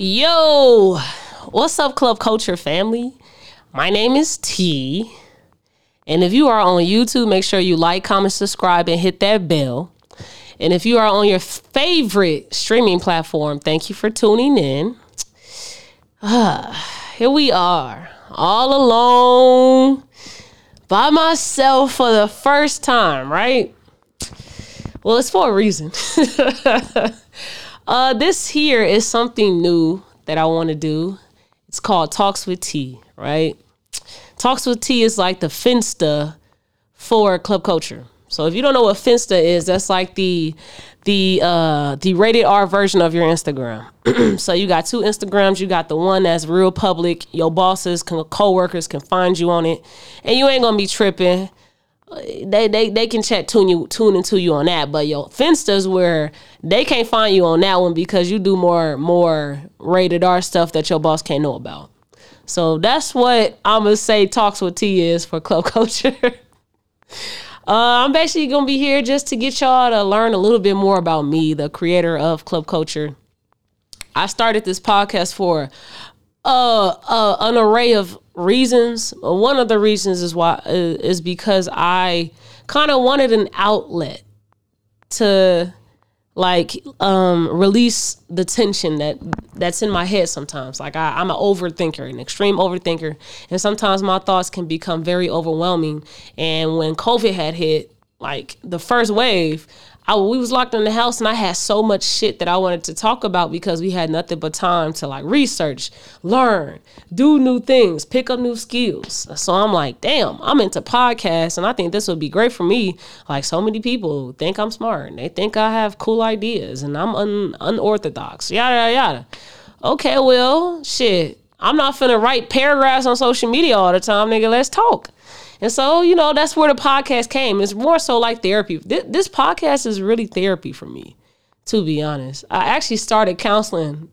Yo, what's up, Club Culture family? My name is T. And if you are on YouTube, make sure you like, comment, subscribe, and hit that bell. And if you are on your favorite streaming platform, thank you for tuning in. Ah, here we are, all alone by myself for the first time, right? Well, it's for a reason. uh, this here is something new that I want to do. It's called Talks with T, right? Talks with T is like the Finsta for club culture. So if you don't know what Finsta is, that's like the the uh the rated R version of your Instagram. so you got two Instagrams. You got the one that's real public. Your bosses, co-workers can find you on it, and you ain't gonna be tripping. They they they can chat tune you tune into you on that, but your Finsta's where they can't find you on that one because you do more more rated R stuff that your boss can't know about. So that's what I'm gonna say. Talks with T is for club culture. Uh, I'm basically gonna be here just to get y'all to learn a little bit more about me, the creator of Club Culture. I started this podcast for uh, an array of reasons. One of the reasons is why is because I kind of wanted an outlet to like um release the tension that that's in my head sometimes like I, i'm an overthinker an extreme overthinker and sometimes my thoughts can become very overwhelming and when covid had hit like the first wave I, we was locked in the house and I had so much shit that I wanted to talk about because we had nothing but time to like research, learn, do new things, pick up new skills. So I'm like, damn, I'm into podcasts and I think this would be great for me. Like so many people think I'm smart and they think I have cool ideas and I'm un- unorthodox, yada, yada, yada. Okay, well, shit. I'm not finna write paragraphs on social media all the time, nigga. Let's talk. And so, you know, that's where the podcast came. It's more so like therapy. This, this podcast is really therapy for me, to be honest. I actually started counseling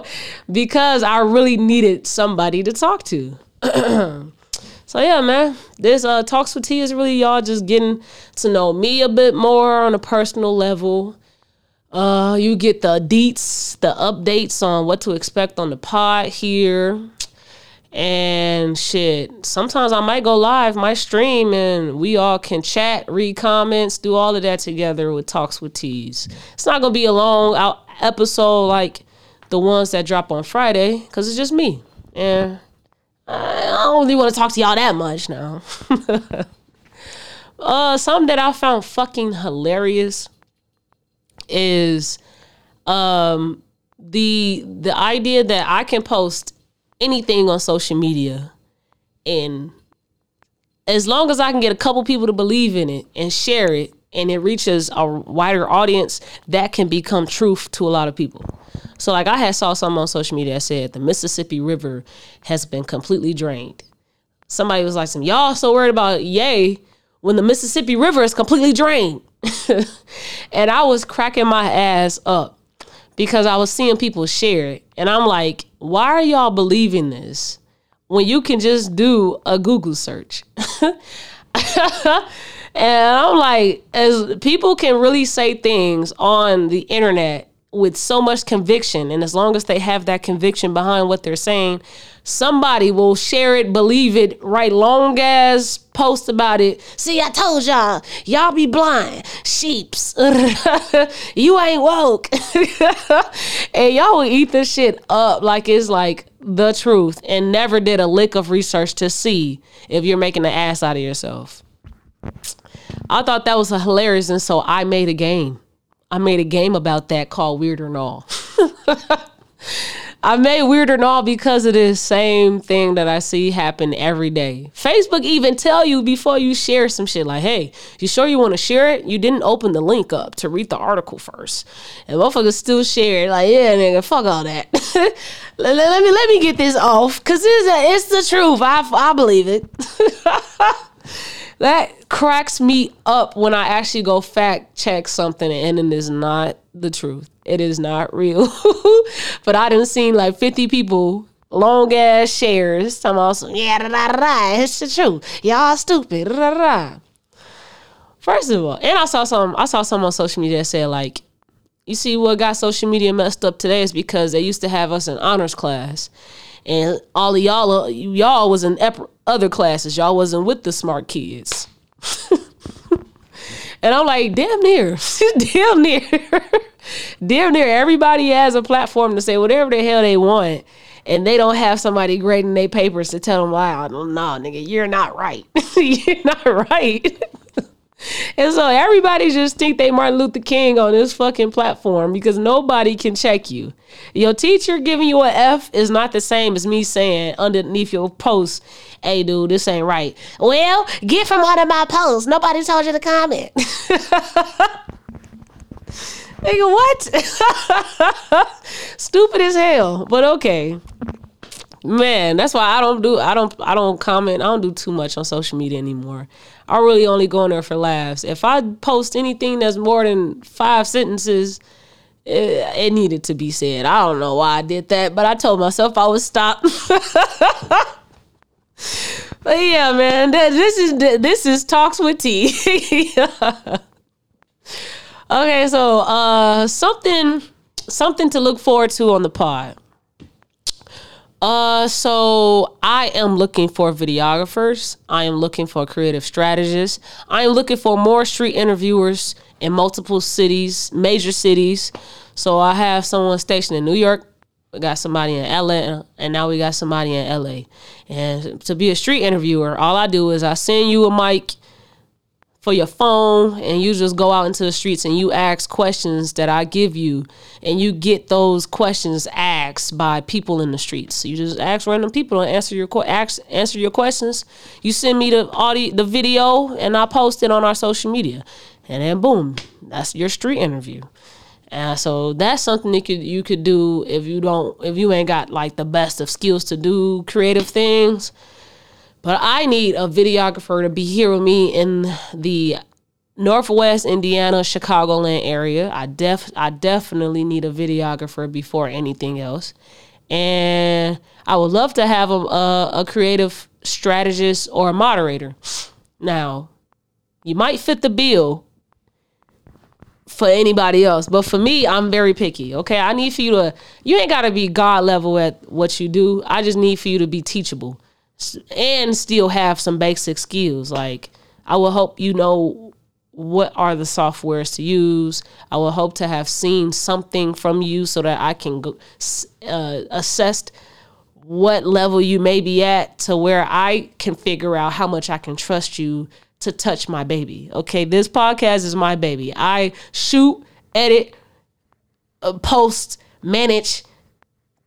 because I really needed somebody to talk to. so yeah, man, this uh, talks with T is really y'all just getting to know me a bit more on a personal level. Uh, you get the deets, the updates on what to expect on the pod here. And shit, sometimes I might go live, my stream, and we all can chat, read comments, do all of that together with Talks with T's. It's not gonna be a long episode like the ones that drop on Friday, because it's just me. And I don't really want to talk to y'all that much now. uh, something that I found fucking hilarious is um the the idea that I can post anything on social media and as long as I can get a couple people to believe in it and share it and it reaches a wider audience, that can become truth to a lot of people. So like I had saw something on social media that said the Mississippi River has been completely drained. Somebody was like, "Some y'all so worried about yay when the Mississippi River is completely drained," and I was cracking my ass up because I was seeing people share it. And I'm like, why are y'all believing this when you can just do a Google search? and I'm like, as people can really say things on the internet with so much conviction, and as long as they have that conviction behind what they're saying, somebody will share it, believe it, write long as post about it. See, I told y'all, y'all be blind, sheeps. you ain't woke. and y'all will eat this shit up like it's like the truth and never did a lick of research to see if you're making an ass out of yourself. I thought that was hilarious, and so I made a game. I made a game about that called Weird or Null. I made Weird or Null because of the same thing that I see happen every day. Facebook even tell you before you share some shit like, hey, you sure you want to share it? You didn't open the link up to read the article first. And motherfuckers still share it. Like, yeah, nigga, fuck all that. let, let, me let me get this off. Cause it's, it's the truth. I, I believe it. that cracks me up when I actually go fact check something and it is not the truth. It is not real. but I didn't seen like 50 people long ass shares talking about some yeah da, da, da, it's the truth. Y'all stupid. Da, da, da. First of all, and I saw some I saw some on social media that said like you see what got social media messed up today is because they used to have us in honors class, and all of y'all uh, y'all was in other classes. Y'all wasn't with the smart kids. and I'm like, damn near, damn near, damn near. Everybody has a platform to say whatever the hell they want and they don't have somebody grading their papers to tell them, wow, no, nigga, you're not right. you're not right. And so everybody just think they Martin Luther King on this fucking platform because nobody can check you. Your teacher giving you an F is not the same as me saying underneath your post, hey dude, this ain't right. Well, get from of my posts. Nobody told you to comment. Nigga, what? Stupid as hell. But okay. Man, that's why I don't do I don't I don't comment. I don't do too much on social media anymore. I really only go in there for laughs. If I post anything that's more than five sentences, it, it needed to be said. I don't know why I did that, but I told myself I would stop. but yeah, man, this is this is talks with T. Okay, so uh something something to look forward to on the pod. Uh so I am looking for videographers. I am looking for creative strategists. I am looking for more street interviewers in multiple cities, major cities. So I have someone stationed in New York. We got somebody in LA, and now we got somebody in LA. And to be a street interviewer, all I do is I send you a mic for your phone and you just go out into the streets and you ask questions that I give you and you get those questions asked by people in the streets. You just ask random people and answer your ask, answer your questions. You send me the audio the video and I post it on our social media. And then boom, that's your street interview. And so that's something you could you could do if you don't if you ain't got like the best of skills to do creative things but I need a videographer to be here with me in the Northwest Indiana, Chicagoland area. I def I definitely need a videographer before anything else. And I would love to have a, a, a creative strategist or a moderator. Now, you might fit the bill for anybody else. But for me, I'm very picky. Okay. I need for you to, you ain't got to be God level at what you do. I just need for you to be teachable and still have some basic skills. Like I will hope you know what are the softwares to use. I will hope to have seen something from you so that I can go, uh, assess what level you may be at to where I can figure out how much I can trust you to touch my baby. Okay, this podcast is my baby. I shoot, edit, uh, post, manage,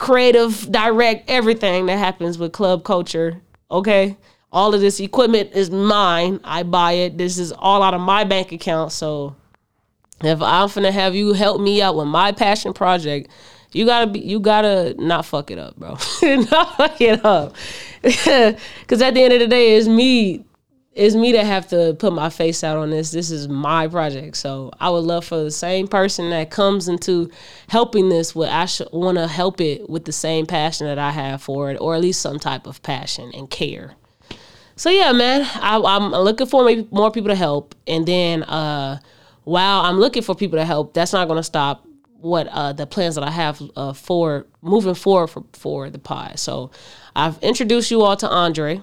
creative, direct, everything that happens with club culture. Okay. All of this equipment is mine. I buy it. This is all out of my bank account. So if I'm gonna have you help me out with my passion project, you gotta be you gotta not fuck it up, bro. not fuck it up. Cause at the end of the day, it's me it's me that have to put my face out on this. This is my project. So I would love for the same person that comes into helping this would I want to help it with the same passion that I have for it, or at least some type of passion and care. So yeah, man, I, am looking for maybe more people to help, and then uh, while I'm looking for people to help, that's not going to stop what uh, the plans that I have uh, for moving forward for, for the pod. So I've introduced you all to Andre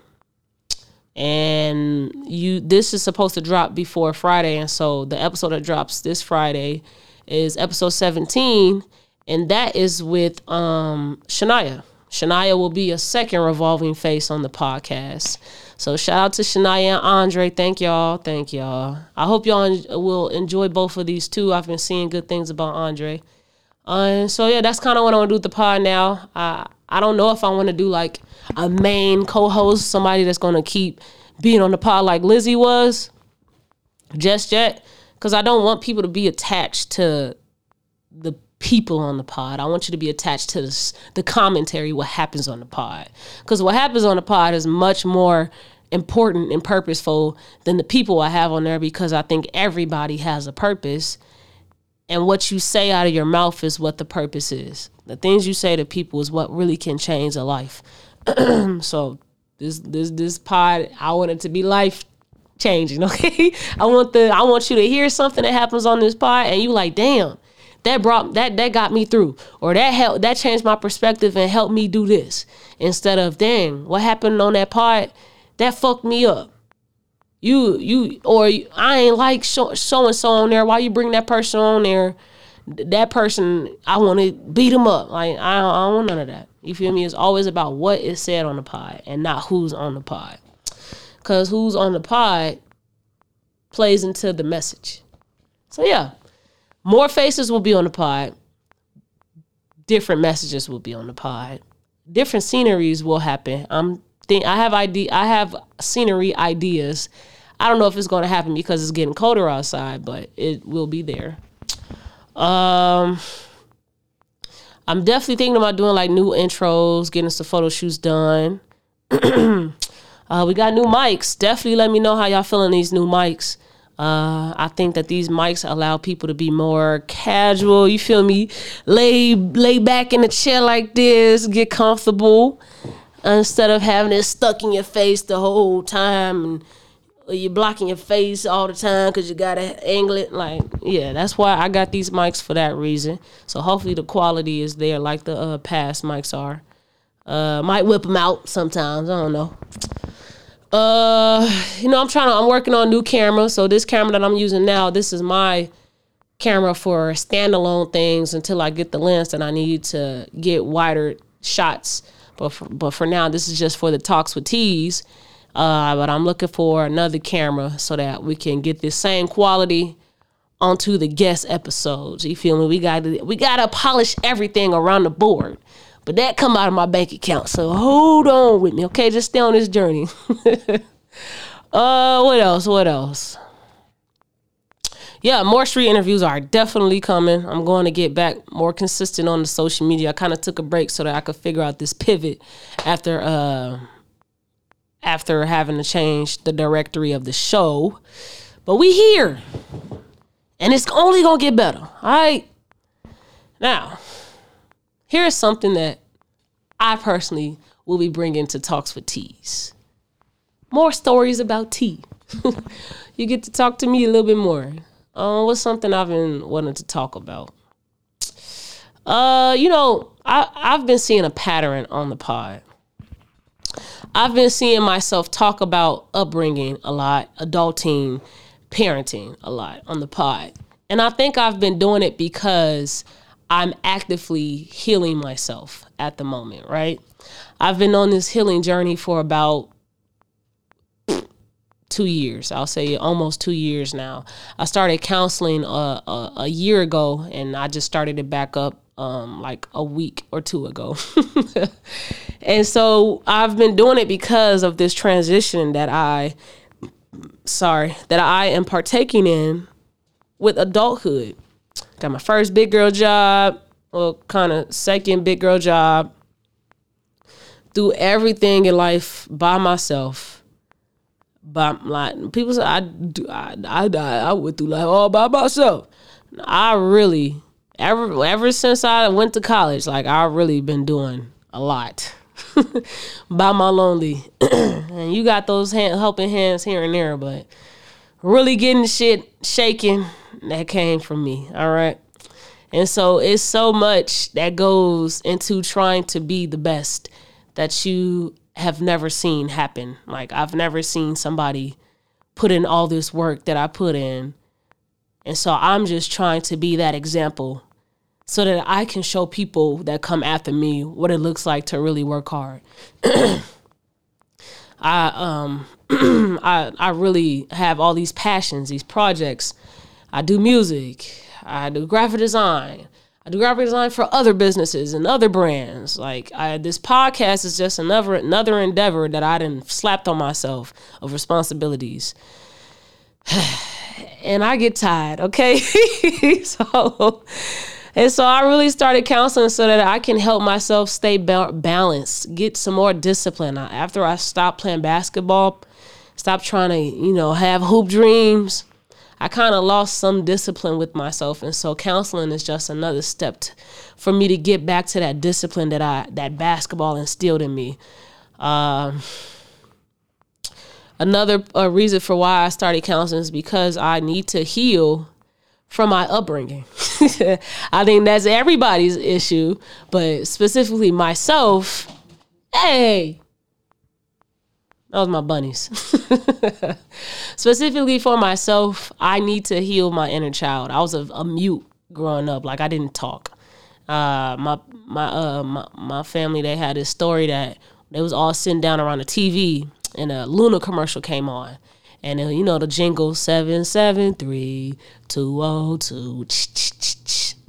and you this is supposed to drop before Friday and so the episode that drops this Friday is episode 17 and that is with um Shania. Shania will be a second revolving face on the podcast. So shout out to Shania and Andre. Thank y'all. Thank y'all. I hope y'all will enjoy both of these too. I've been seeing good things about Andre. Uh, and so yeah, that's kind of what I want to do with the pod now. I I don't know if I want to do like a main co-host, somebody that's gonna keep being on the pod like Lizzie was, just yet, because I don't want people to be attached to the people on the pod. I want you to be attached to this, the commentary, what happens on the pod, because what happens on the pod is much more important and purposeful than the people I have on there because I think everybody has a purpose. And what you say out of your mouth is what the purpose is. The things you say to people is what really can change a life. so this this this pod, I want it to be life changing. Okay, I want the I want you to hear something that happens on this pod, and you like, damn, that brought that that got me through. Or that helped that changed my perspective and helped me do this. Instead of dang what happened on that pod, that fucked me up. You you or i ain't like so, so and so on there. Why you bring that person on there that person i want to beat him up like I don't, I don't want none of that you feel me it's always about what is said on the pod and not who's on the pod because who's on the pod plays into the message so yeah more faces will be on the pod. Different messages will be on the pod. Different sceneries will happen. I'm think I have idea I have scenery ideas. I don't know if it's going to happen because it's getting colder outside, but it will be there. Um I'm definitely thinking about doing like new intros, getting some photo shoots done. uh, we got new mics. Definitely let me know how y'all feeling these new mics. Uh, I think that these mics allow people to be more casual. You feel me? Lay lay back in the chair like this, get comfortable, instead of having it stuck in your face the whole time, and you're blocking your face all the time because you gotta angle it. Like, yeah, that's why I got these mics for that reason. So hopefully the quality is there, like the uh, past mics are. Uh, might whip them out sometimes. I don't know. Uh, you know, I'm trying to. I'm working on new camera. So this camera that I'm using now, this is my camera for standalone things until I get the lens that I need to get wider shots. But for, but for now, this is just for the talks with T's. Uh, but I'm looking for another camera so that we can get this same quality onto the guest episodes. You feel me? We got to we got to polish everything around the board. But that come out of my bank account. So hold on with me, okay? Just stay on this journey. uh, what else? What else? Yeah, more street interviews are definitely coming. I'm going to get back more consistent on the social media. I kind of took a break so that I could figure out this pivot after uh after having to change the directory of the show. But we here. And it's only to get better. All right? Now, here's something that I personally will be bringing to Talks with T's. More stories about tea. you get to talk to me a little bit more. Uh, what's something I've been wanting to talk about? Uh, you know, I, I've been seeing a pattern on the pod. I've been seeing myself talk about upbringing a lot, adulting, parenting a lot on the pod. And I think I've been doing it because I'm actively healing myself at the moment, right? I've been on this healing journey for about two years. I'll say almost two years now. I started counseling a, a, a year ago, and I just started it back up um, like a week or two ago. and so I've been doing it because of this transition that I, sorry, that I am partaking in with adulthood. Got my first big girl job, well, kind of second big girl job. Do everything in life by myself. But like people say, I do, I, I, I went through life all by myself. I really, ever ever since I went to college, like I've really been doing a lot by my lonely. and you got those hand, helping hands here and there, but really getting shit shaking that came from me. All right. And so it's so much that goes into trying to be the best that you have never seen happen. Like I've never seen somebody put in all this work that I put in. And so I'm just trying to be that example so that I can show people that come after me what it looks like to really work hard. I um I I really have all these passions, these projects. I do music. I do graphic design. I do graphic design for other businesses and other brands. Like I, this podcast is just another another endeavor that I didn't slapped on myself of responsibilities. and I get tired, okay? so and so I really started counseling so that I can help myself stay ba- balanced, get some more discipline. After I stopped playing basketball, stopped trying to, you know, have hoop dreams, I kind of lost some discipline with myself, and so counseling is just another step t- for me to get back to that discipline that I that basketball instilled in me. Um, another uh, reason for why I started counseling is because I need to heal from my upbringing. I think that's everybody's issue, but specifically myself, hey, that was my bunnies. specifically for myself, I need to heal my inner child. I was a, a mute growing up, like I didn't talk. Uh, my my uh my, my family they had this story that they was all sitting down around the TV and a Luna commercial came on and then, you know the jingle seven seven three two oh two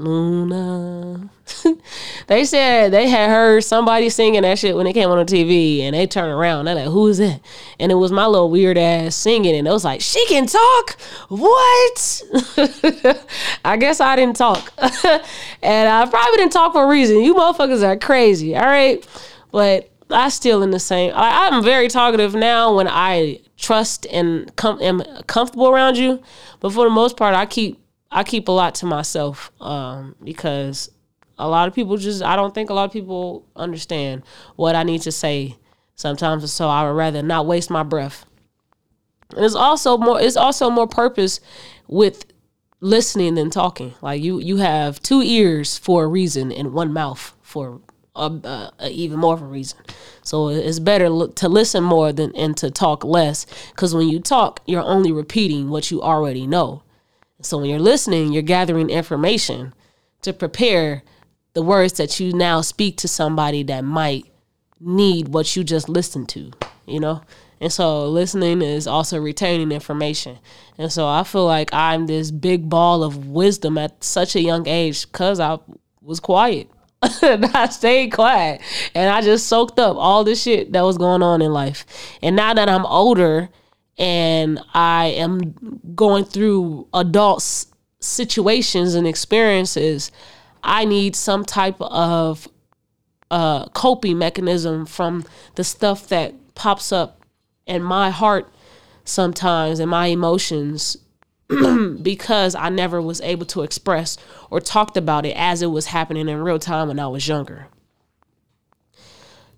Luna. they said they had heard somebody singing that shit when they came on the TV, and they turned around. They're like, "Who is that?" And it was my little weird ass singing, and it was like, "She can talk." What? I guess I didn't talk, and I probably didn't talk for a reason. You motherfuckers are crazy. All right, but I still in the same. I, am very talkative now when I trust and com- am comfortable around you, but for the most part, I keep I keep a lot to myself um, because a lot of people just I don't think a lot of people understand what I need to say sometimes. So I would rather not waste my breath. And it's also more it's also more purpose with listening than talking. Like you you have two ears for a reason and one mouth for a, a, even more of a reason. So it's better to listen more than and to talk less because when you talk, you're only repeating what you already know. So when you're listening, you're gathering information to prepare the words that you now speak to somebody that might need what you just listened to, you know? And so listening is also retaining information. And so I feel like I'm this big ball of wisdom at such a young age because I was quiet. I stayed quiet and I just soaked up all the shit that was going on in life. And now that I'm older and I am going through adult situations and experiences, I need some type of uh, coping mechanism from the stuff that pops up in my heart sometimes and my emotions because I never was able to express or talked about it as it was happening in real time when I was younger.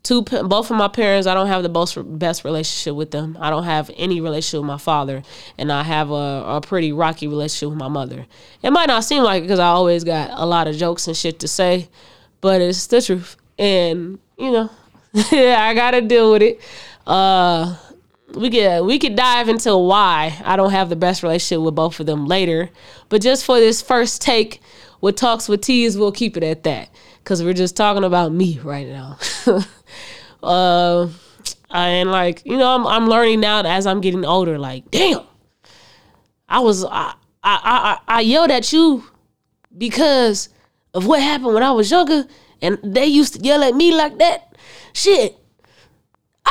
Two, both of my parents, I don't have the most best relationship with them. I don't have any relationship with my father, and I have a, a pretty rocky relationship with my mother. It might not seem like it because I always got a lot of jokes and shit to say, but it's the truth. And you know, I gotta deal with it. Uh, we could we could dive into why I don't have the best relationship with both of them later. But just for this first take with talks with T's, we'll keep it at that because we're just talking about me right now. uh, and like you know, I'm I'm learning now as I'm getting older. Like, damn, I was I I I, I yelled at you because of what happened when I was younger, and they used to yell at me like that. Shit,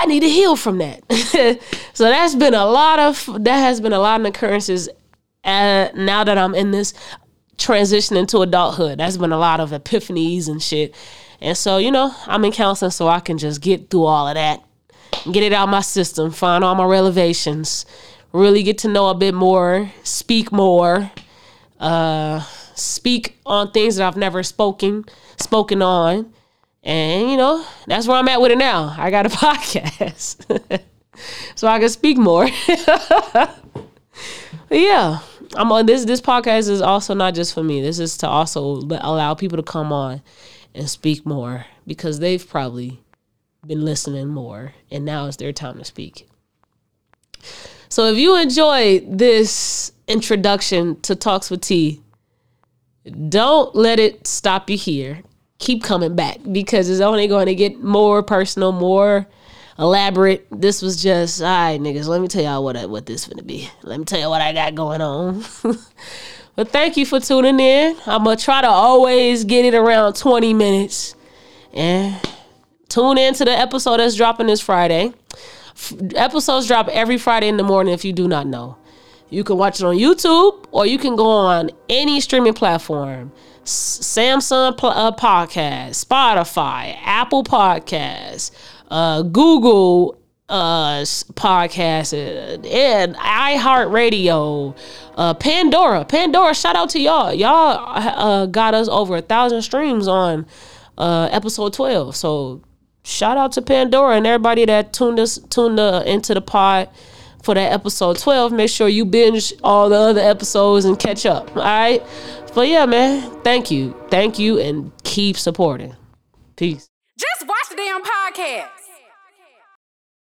I need to heal from that. so that's been a lot of that has been a lot of occurrences uh, now that I'm in this transition into adulthood. That's been a lot of epiphanies and shit. And so, you know, I'm in counseling so I can just get through all of that, get it out of my system, find all my relevations, really get to know a bit more, speak more, uh, speak on things that I've never spoken, spoken on and you know, that's where I'm at with it now. I got a podcast. so I can speak more. yeah. I'm on this this podcast is also not just for me. This is to also allow people to come on and speak more because they've probably been listening more and now it's their time to speak. So if you enjoyed this introduction to Talks with T, don't let it stop you here keep coming back because it's only going to get more personal, more elaborate. This was just, all right, niggas, let me tell y'all what I, what this gonna be. Let me tell you what I got going on. but thank you for tuning in. I'm gonna try to always get it around 20 minutes. And tune in to the episode that's dropping this Friday. F- episodes drop every Friday in the morning if you do not know. You can watch it on YouTube or you can go on any streaming platform. Samsung uh, Podcast, Spotify, Apple Podcasts, uh, Google uh, Podcast, uh, and iHeartRadio, uh, Pandora. Pandora, shout out to y'all. Y'all uh, got us over a thousand streams on uh, episode 12. So shout out to Pandora and everybody that tuned us tuned into the pod for that episode 12. Make sure you binge all the other episodes and catch up. All right. But yeah, man, thank you. Thank you and keep supporting. Peace. Just watch the damn podcast.